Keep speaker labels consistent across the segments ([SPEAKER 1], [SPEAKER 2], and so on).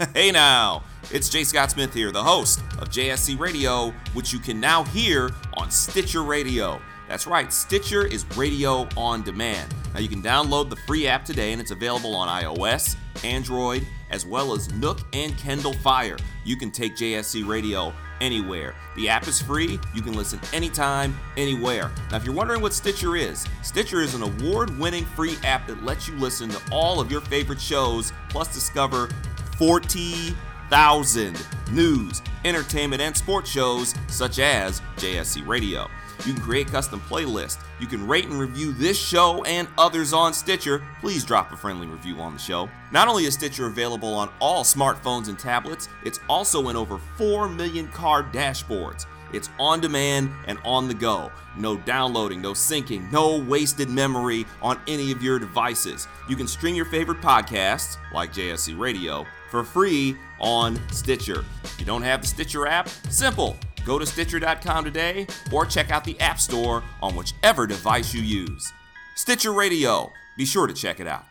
[SPEAKER 1] Hey now, it's Jay Scott Smith here, the host of JSC Radio, which you can now hear on Stitcher Radio. That's right, Stitcher is radio on demand. Now you can download the free app today and it's available on iOS, Android, as well as Nook and Kindle Fire. You can take JSC Radio anywhere. The app is free, you can listen anytime, anywhere. Now, if you're wondering what Stitcher is, Stitcher is an award winning free app that lets you listen to all of your favorite shows, plus discover 40,000 news, entertainment, and sports shows such as JSC Radio. You can create custom playlists. You can rate and review this show and others on Stitcher. Please drop a friendly review on the show. Not only is Stitcher available on all smartphones and tablets, it's also in over 4 million car dashboards. It's on demand and on the go. No downloading, no syncing, no wasted memory on any of your devices. You can stream your favorite podcasts, like JSC Radio, for free on Stitcher. If you don't have the Stitcher app, simple. Go to Stitcher.com today or check out the App Store on whichever device you use. Stitcher Radio, be sure to check it out.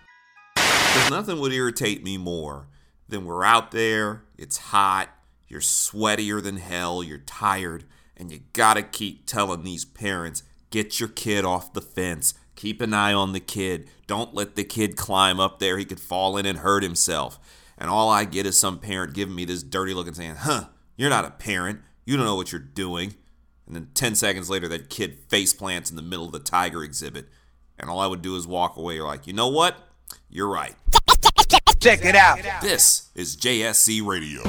[SPEAKER 1] Because nothing would irritate me more than we're out there, it's hot, you're sweatier than hell, you're tired, and you gotta keep telling these parents get your kid off the fence. Keep an eye on the kid. Don't let the kid climb up there. He could fall in and hurt himself. And all I get is some parent giving me this dirty look and saying, huh, you're not a parent. You don't know what you're doing. And then 10 seconds later, that kid face plants in the middle of the tiger exhibit. And all I would do is walk away. You're like, you know what? You're right.
[SPEAKER 2] Check it out.
[SPEAKER 1] This is JSC Radio.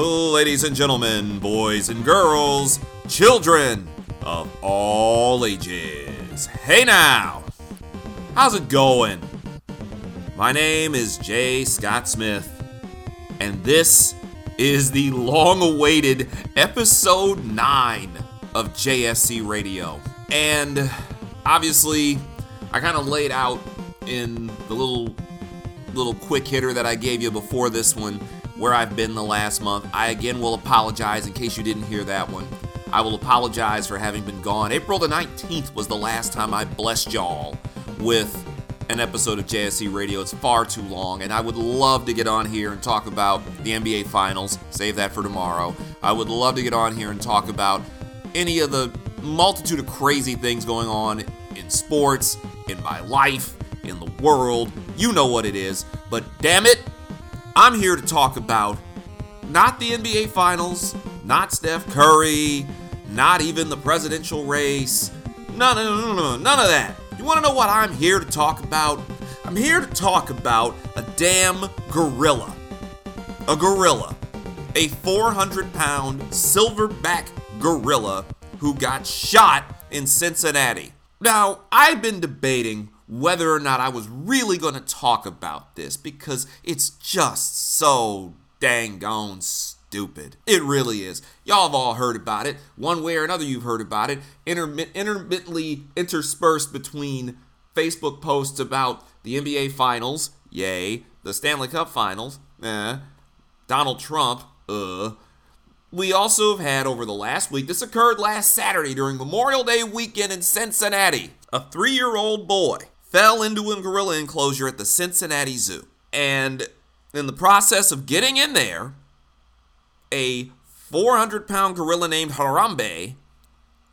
[SPEAKER 1] Oh, ladies and gentlemen, boys and girls, children of all ages. Hey now, how's it going? My name is Jay Scott Smith, and this is the long awaited episode 9 of JSC Radio. And obviously, I kind of laid out in the little little quick hitter that I gave you before this one where I've been the last month. I again will apologize in case you didn't hear that one. I will apologize for having been gone. April the 19th was the last time I blessed y'all with an episode of JSC Radio. It's far too long, and I would love to get on here and talk about the NBA Finals. Save that for tomorrow. I would love to get on here and talk about any of the multitude of crazy things going on in sports, in my life, in the world. You know what it is. But damn it, I'm here to talk about not the NBA Finals, not Steph Curry, not even the presidential race. No, no, no, no, none of that. You want to know what I'm here to talk about? I'm here to talk about a damn gorilla. A gorilla. A 400 pound silverback gorilla who got shot in Cincinnati. Now, I've been debating whether or not I was really going to talk about this because it's just so dang gone stupid. It really is. Y'all have all heard about it. One way or another, you've heard about it. Intermit- intermittently interspersed between Facebook posts about the NBA Finals, yay, the Stanley Cup Finals, eh, Donald Trump, uh. We also have had over the last week, this occurred last Saturday during Memorial Day weekend in Cincinnati. A three year old boy fell into a gorilla enclosure at the Cincinnati Zoo. And in the process of getting in there, a 400 pound gorilla named Harambe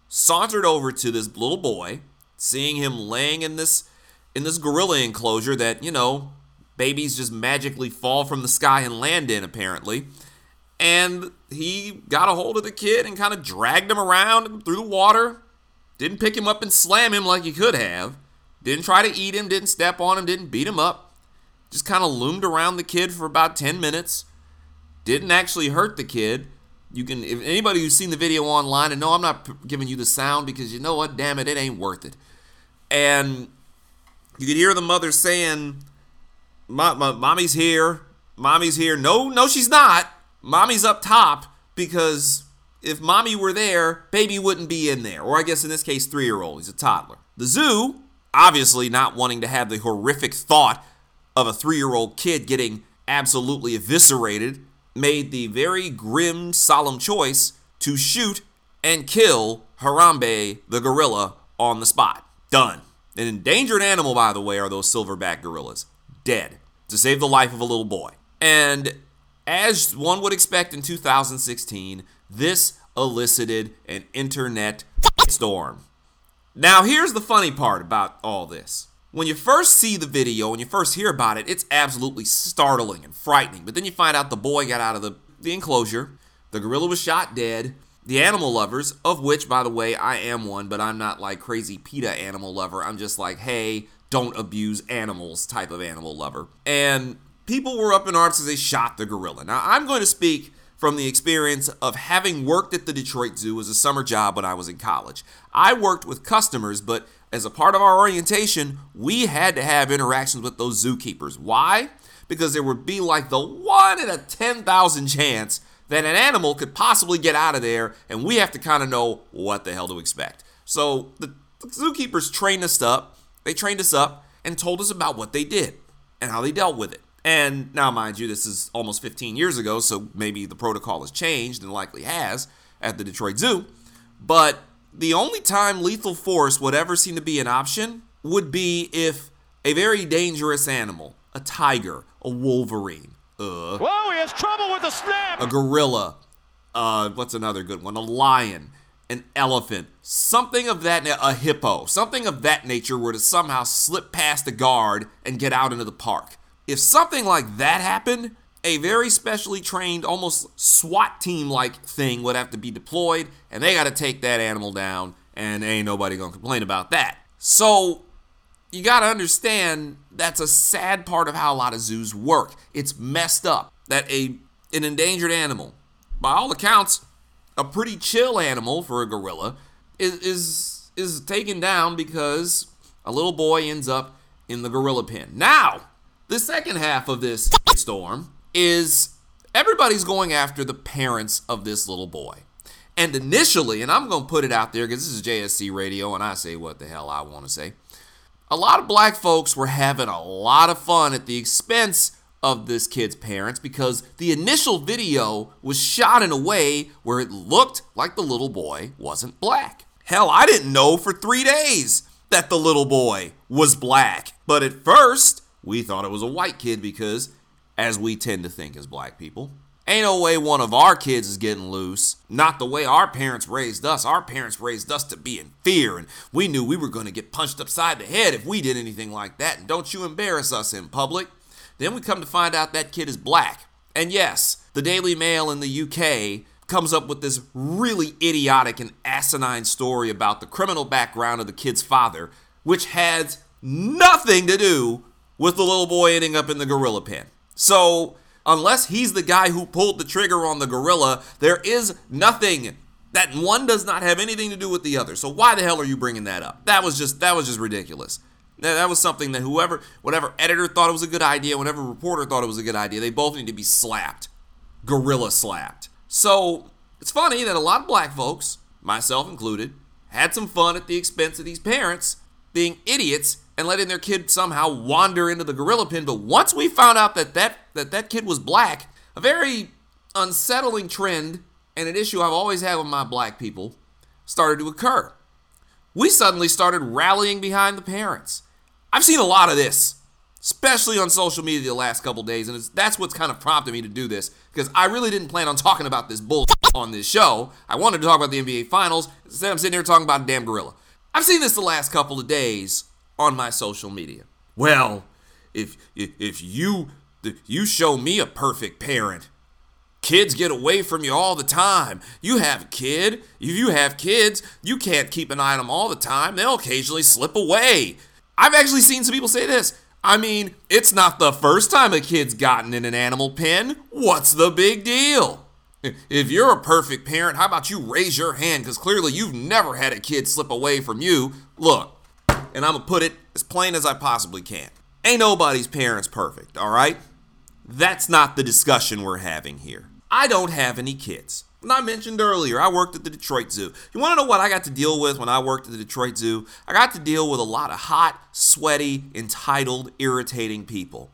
[SPEAKER 1] sauntered over to this little boy, seeing him laying in this in this gorilla enclosure that, you know, babies just magically fall from the sky and land in apparently. And he got a hold of the kid and kind of dragged him around through the water. Didn't pick him up and slam him like he could have. Didn't try to eat him, didn't step on him, didn't beat him up. Just kind of loomed around the kid for about 10 minutes. Didn't actually hurt the kid. You can, if anybody who's seen the video online, and no, I'm not giving you the sound because you know what, damn it, it ain't worth it. And you could hear the mother saying, "Mommy's here, mommy's here." No, no, she's not. Mommy's up top because if mommy were there, baby wouldn't be in there. Or I guess in this case, three year old. He's a toddler. The zoo, obviously not wanting to have the horrific thought of a three year old kid getting absolutely eviscerated, made the very grim, solemn choice to shoot and kill Harambe the gorilla on the spot. Done. An endangered animal, by the way, are those silverback gorillas. Dead to save the life of a little boy. And as one would expect in 2016, this elicited an internet storm. Now, here's the funny part about all this. When you first see the video, when you first hear about it, it's absolutely startling and frightening. But then you find out the boy got out of the, the enclosure, the gorilla was shot dead, the animal lovers, of which, by the way, I am one, but I'm not like crazy PETA animal lover. I'm just like, hey, don't abuse animals type of animal lover. And people were up in arms as they shot the gorilla. Now, I'm going to speak from the experience of having worked at the Detroit Zoo as a summer job when I was in college. I worked with customers, but as a part of our orientation, we had to have interactions with those zookeepers. Why? Because there would be like the one in a 10,000 chance that an animal could possibly get out of there, and we have to kind of know what the hell to expect. So the, the zookeepers trained us up, they trained us up and told us about what they did and how they dealt with it. And now, mind you, this is almost 15 years ago, so maybe the protocol has changed and likely has at the Detroit Zoo. But the only time lethal force would ever seem to be an option would be if a very dangerous animal, a tiger, a wolverine, uh,
[SPEAKER 3] Whoa, he has trouble with the snap.
[SPEAKER 1] a gorilla, uh, what's another good one? A lion, an elephant, something of that, na- a hippo, something of that nature were to somehow slip past the guard and get out into the park. If something like that happened, a very specially trained, almost SWAT team like thing would have to be deployed, and they got to take that animal down, and ain't nobody gonna complain about that. So, you got to understand that's a sad part of how a lot of zoos work. It's messed up that a an endangered animal, by all accounts, a pretty chill animal for a gorilla, is is is taken down because a little boy ends up in the gorilla pen. Now, the second half of this storm is everybody's going after the parents of this little boy. And initially, and I'm going to put it out there because this is JSC radio and I say what the hell I want to say a lot of black folks were having a lot of fun at the expense of this kid's parents because the initial video was shot in a way where it looked like the little boy wasn't black. Hell, I didn't know for three days that the little boy was black. But at first, we thought it was a white kid because, as we tend to think as black people, Ain't no way one of our kids is getting loose. Not the way our parents raised us. Our parents raised us to be in fear, and we knew we were going to get punched upside the head if we did anything like that. And don't you embarrass us in public. Then we come to find out that kid is black. And yes, the Daily Mail in the UK comes up with this really idiotic and asinine story about the criminal background of the kid's father, which has nothing to do with the little boy ending up in the gorilla pen. So, unless he's the guy who pulled the trigger on the gorilla, there is nothing. That one does not have anything to do with the other. So why the hell are you bringing that up? That was just that was just ridiculous. That, that was something that whoever, whatever editor thought it was a good idea, whatever reporter thought it was a good idea, they both need to be slapped, gorilla slapped. So it's funny that a lot of black folks, myself included, had some fun at the expense of these parents being idiots and letting their kid somehow wander into the gorilla pen. But once we found out that that, that, that kid was black, a very unsettling trend and an issue I've always had with my black people started to occur. We suddenly started rallying behind the parents. I've seen a lot of this, especially on social media the last couple days, and that's what's kind of prompted me to do this because I really didn't plan on talking about this bull on this show. I wanted to talk about the NBA Finals. Instead, I'm sitting here talking about a damn gorilla. I've seen this the last couple of days on my social media. Well, if if, you if you show me a perfect parent, kids get away from you all the time. You have a kid. If you have kids, you can't keep an eye on them all the time. They'll occasionally slip away. I've actually seen some people say this. I mean, it's not the first time a kid's gotten in an animal pen. What's the big deal? If you're a perfect parent, how about you raise your hand? Because clearly you've never had a kid slip away from you. Look, and I'm going to put it as plain as I possibly can. Ain't nobody's parents perfect, all right? That's not the discussion we're having here. I don't have any kids. And I mentioned earlier, I worked at the Detroit Zoo. You want to know what I got to deal with when I worked at the Detroit Zoo? I got to deal with a lot of hot, sweaty, entitled, irritating people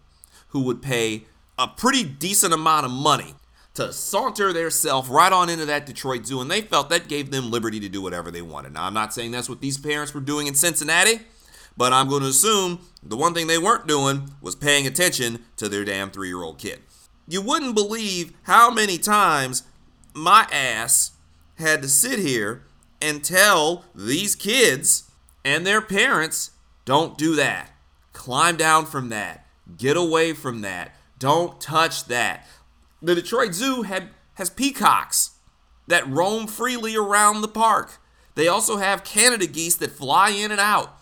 [SPEAKER 1] who would pay a pretty decent amount of money to saunter their self right on into that Detroit Zoo, and they felt that gave them liberty to do whatever they wanted. Now, I'm not saying that's what these parents were doing in Cincinnati, but I'm going to assume the one thing they weren't doing was paying attention to their damn three year old kid. You wouldn't believe how many times my ass had to sit here and tell these kids and their parents don't do that. Climb down from that. Get away from that. Don't touch that. The Detroit Zoo had has peacocks that roam freely around the park. They also have Canada geese that fly in and out.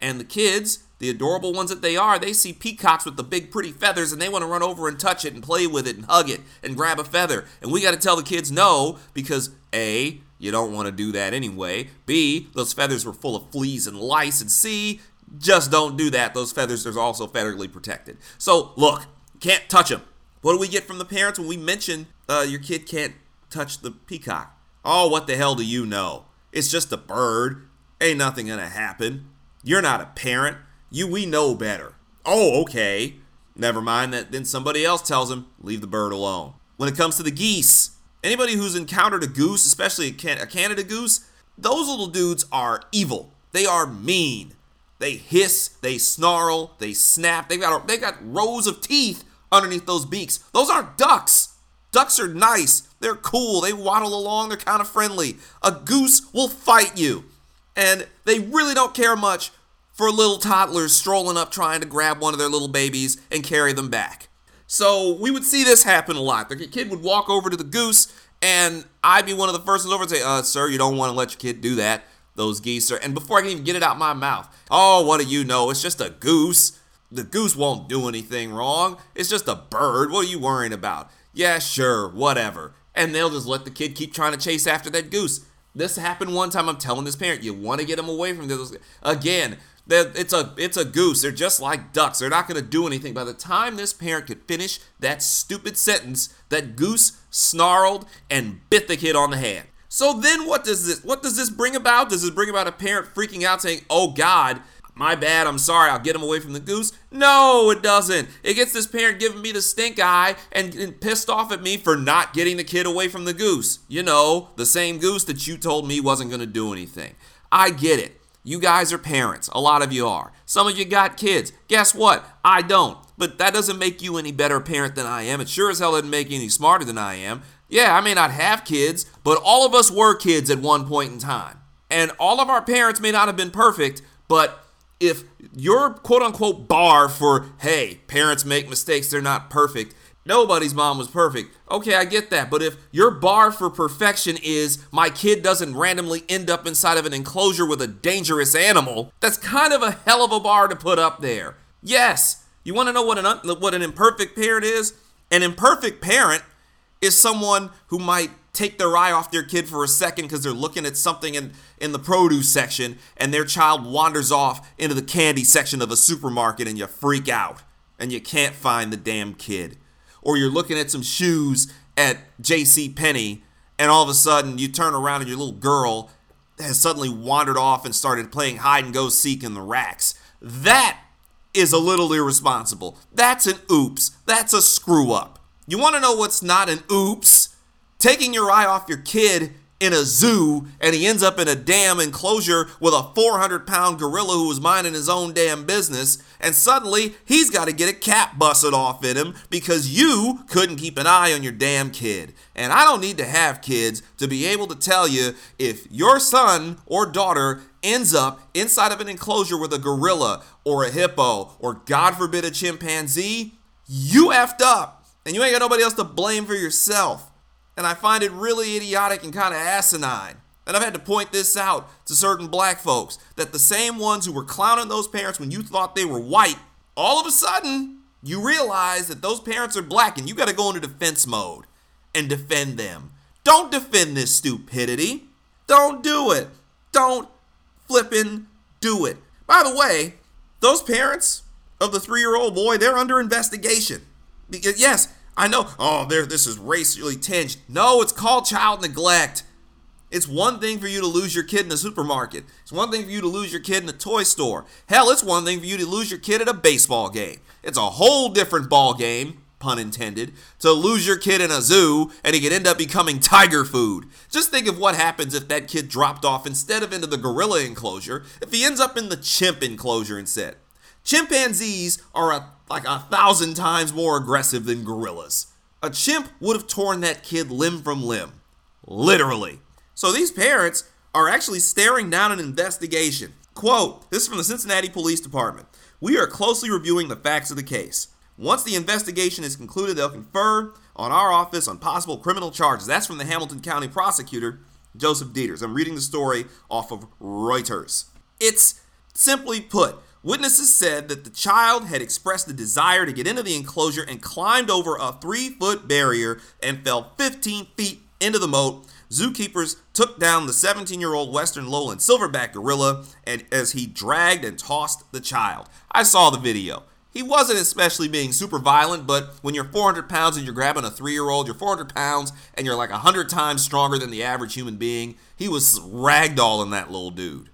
[SPEAKER 1] And the kids, the adorable ones that they are, they see peacocks with the big pretty feathers and they want to run over and touch it and play with it and hug it and grab a feather. And we got to tell the kids no because A, you don't want to do that anyway. B, those feathers were full of fleas and lice. And C, just don't do that. Those feathers are also federally protected. So look, can't touch them. What do we get from the parents when we mention uh, your kid can't touch the peacock? Oh, what the hell do you know? It's just a bird. Ain't nothing gonna happen. You're not a parent. You we know better. Oh, okay. Never mind that then somebody else tells him, leave the bird alone. When it comes to the geese, anybody who's encountered a goose, especially a, Can- a Canada goose, those little dudes are evil. They are mean. They hiss, they snarl, they snap. They got they got rows of teeth underneath those beaks. Those aren't ducks. Ducks are nice. They're cool. They waddle along. They're kind of friendly. A goose will fight you. And they really don't care much for little toddlers strolling up trying to grab one of their little babies and carry them back. So we would see this happen a lot. The kid would walk over to the goose, and I'd be one of the first ones over and say, uh, sir, you don't want to let your kid do that. Those geese are, and before I can even get it out my mouth, oh, what do you know? It's just a goose. The goose won't do anything wrong. It's just a bird. What are you worrying about? Yeah, sure, whatever. And they'll just let the kid keep trying to chase after that goose. This happened one time. I'm telling this parent, you want to get them away from this. Again, it's a it's a goose. They're just like ducks. They're not going to do anything. By the time this parent could finish that stupid sentence, that goose snarled and bit the kid on the hand. So then what does this what does this bring about? Does this bring about a parent freaking out saying, "Oh God, my bad, I'm sorry, I'll get him away from the goose. No, it doesn't. It gets this parent giving me the stink eye and, and, pissed off at me for not getting the kid away from the goose. You know, the same goose that you told me wasn't going to do anything. I get it. You guys are parents. A lot of you are. Some of you got kids. Guess what? I don't. But that doesn't make you any better parent than I am. It sure as hell doesn't make you any smarter than I am. Yeah, I may not have kids, but all of us were kids at one point in time. And all of our parents may not have been perfect, but if your quote unquote bar for, hey, parents make mistakes, they're not perfect, nobody's mom was perfect. Okay, I get that. But if your bar for perfection is my kid doesn't randomly end up inside of an enclosure with a dangerous animal, that's kind of a hell of a bar to put up there. Yes, you want to know what an, what an imperfect parent is? An imperfect parent is someone who might take their eye off their kid for a second because they're looking at something in, in the produce section and their child wanders off into the candy section of a supermarket and you freak out and you can't find the damn kid. Or you're looking at some shoes at J.C. Penney and all of a sudden you turn around and your little girl has suddenly wandered off and started playing hide and go seek in the racks. That is a little irresponsible. That's an oops. That's a screw up. You want to know what's not an oops? Taking your eye off your kid in a zoo and he ends up in a damn enclosure with a 400 pound gorilla who was minding his own damn business, and suddenly he's got to get a cap busted off in him because you couldn't keep an eye on your damn kid. And I don't need to have kids to be able to tell you if your son or daughter ends up inside of an enclosure with a gorilla or a hippo or, God forbid, a chimpanzee, you effed up. And you ain't got nobody else to blame for yourself. And I find it really idiotic and kind of asinine. And I've had to point this out to certain black folks that the same ones who were clowning those parents when you thought they were white, all of a sudden, you realize that those parents are black and you got to go into defense mode and defend them. Don't defend this stupidity. Don't do it. Don't flippin' do it. By the way, those parents of the three year old boy, they're under investigation. Because, yes, I know, oh, there, this is racially tinged. No, it's called child neglect. It's one thing for you to lose your kid in a supermarket. It's one thing for you to lose your kid in a toy store. Hell, it's one thing for you to lose your kid at a baseball game. It's a whole different ball game pun intended, to lose your kid in a zoo and he could end up becoming tiger food. Just think of what happens if that kid dropped off instead of into the gorilla enclosure, if he ends up in the chimp enclosure instead. Chimpanzees are a, like a thousand times more aggressive than gorillas. A chimp would have torn that kid limb from limb. Literally. So these parents are actually staring down an investigation. Quote, this is from the Cincinnati Police Department. We are closely reviewing the facts of the case. Once the investigation is concluded, they'll confer on our office on possible criminal charges. That's from the Hamilton County prosecutor, Joseph Deters. I'm reading the story off of Reuters. It's simply put, witnesses said that the child had expressed the desire to get into the enclosure and climbed over a three foot barrier and fell 15 feet into the moat. Zookeepers took down the 17 year old Western lowland silverback gorilla and as he dragged and tossed the child. I saw the video. He wasn't especially being super violent, but when you're 400 pounds and you're grabbing a three year old, you're 400 pounds and you're like 100 times stronger than the average human being, he was ragdolling that little dude.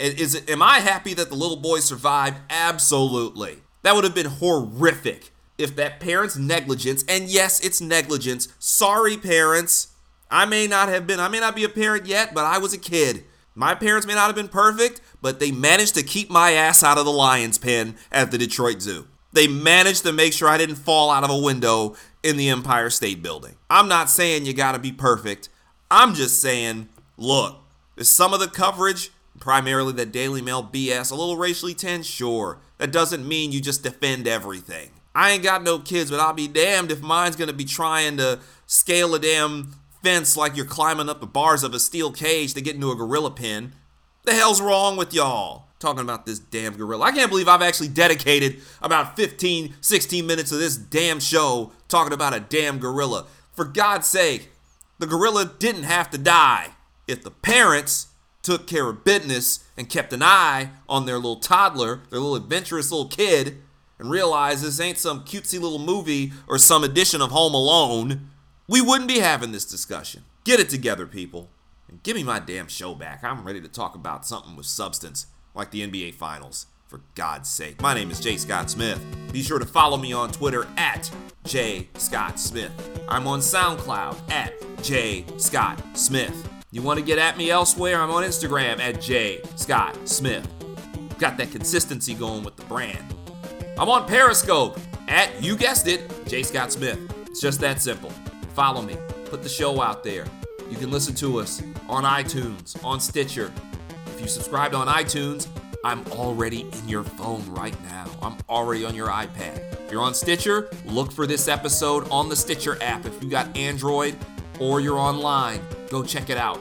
[SPEAKER 1] Is it, am I happy that the little boy survived? Absolutely. That would have been horrific if that parent's negligence, and yes, it's negligence. Sorry, parents. I may not have been, I may not be a parent yet, but I was a kid. My parents may not have been perfect, but they managed to keep my ass out of the lion's pen at the Detroit Zoo. They managed to make sure I didn't fall out of a window in the Empire State Building. I'm not saying you gotta be perfect. I'm just saying, look, some of the coverage, primarily the Daily Mail BS, a little racially tense, Sure. That doesn't mean you just defend everything. I ain't got no kids, but I'll be damned if mine's gonna be trying to scale a damn fence like you're climbing up the bars of a steel cage to get into a gorilla pen. The hell's wrong with y'all? Talking about this damn gorilla. I can't believe I've actually dedicated about 15, 16 minutes of this damn show talking about a damn gorilla. For God's sake, the gorilla didn't have to die. If the parents took care of business and kept an eye on their little toddler, their little adventurous little kid, and realized this ain't some cutesy little movie or some edition of Home Alone, we wouldn't be having this discussion. Get it together, people. And give me my damn show back. I'm ready to talk about something with substance, like the NBA Finals. For God's sake. My name is Jay Scott Smith. Be sure to follow me on Twitter at J Scott Smith. I'm on SoundCloud at J Scott Smith. You want to get at me elsewhere? I'm on Instagram at J Scott Smith. Got that consistency going with the brand. I'm on Periscope at, you guessed it, J Scott Smith. It's just that simple. Follow me. Put the show out there. You can listen to us on iTunes, on Stitcher. If you subscribed on iTunes, I'm already in your phone right now. I'm already on your iPad. If you're on Stitcher, look for this episode on the Stitcher app. If you got Android or you're online, go check it out.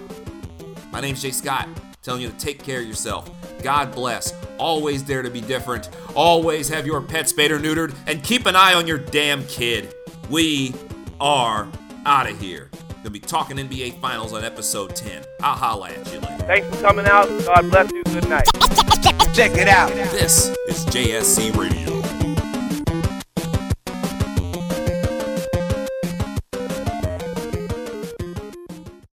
[SPEAKER 1] My name's Jay Scott, telling you to take care of yourself. God bless. Always dare to be different. Always have your pet spayed or neutered, and keep an eye on your damn kid. We are out of here. Gonna be talking NBA Finals on episode 10. I'll holla at you later.
[SPEAKER 2] Thanks for coming out. God bless you. Good night.
[SPEAKER 4] Check it out.
[SPEAKER 1] This is JSC Radio.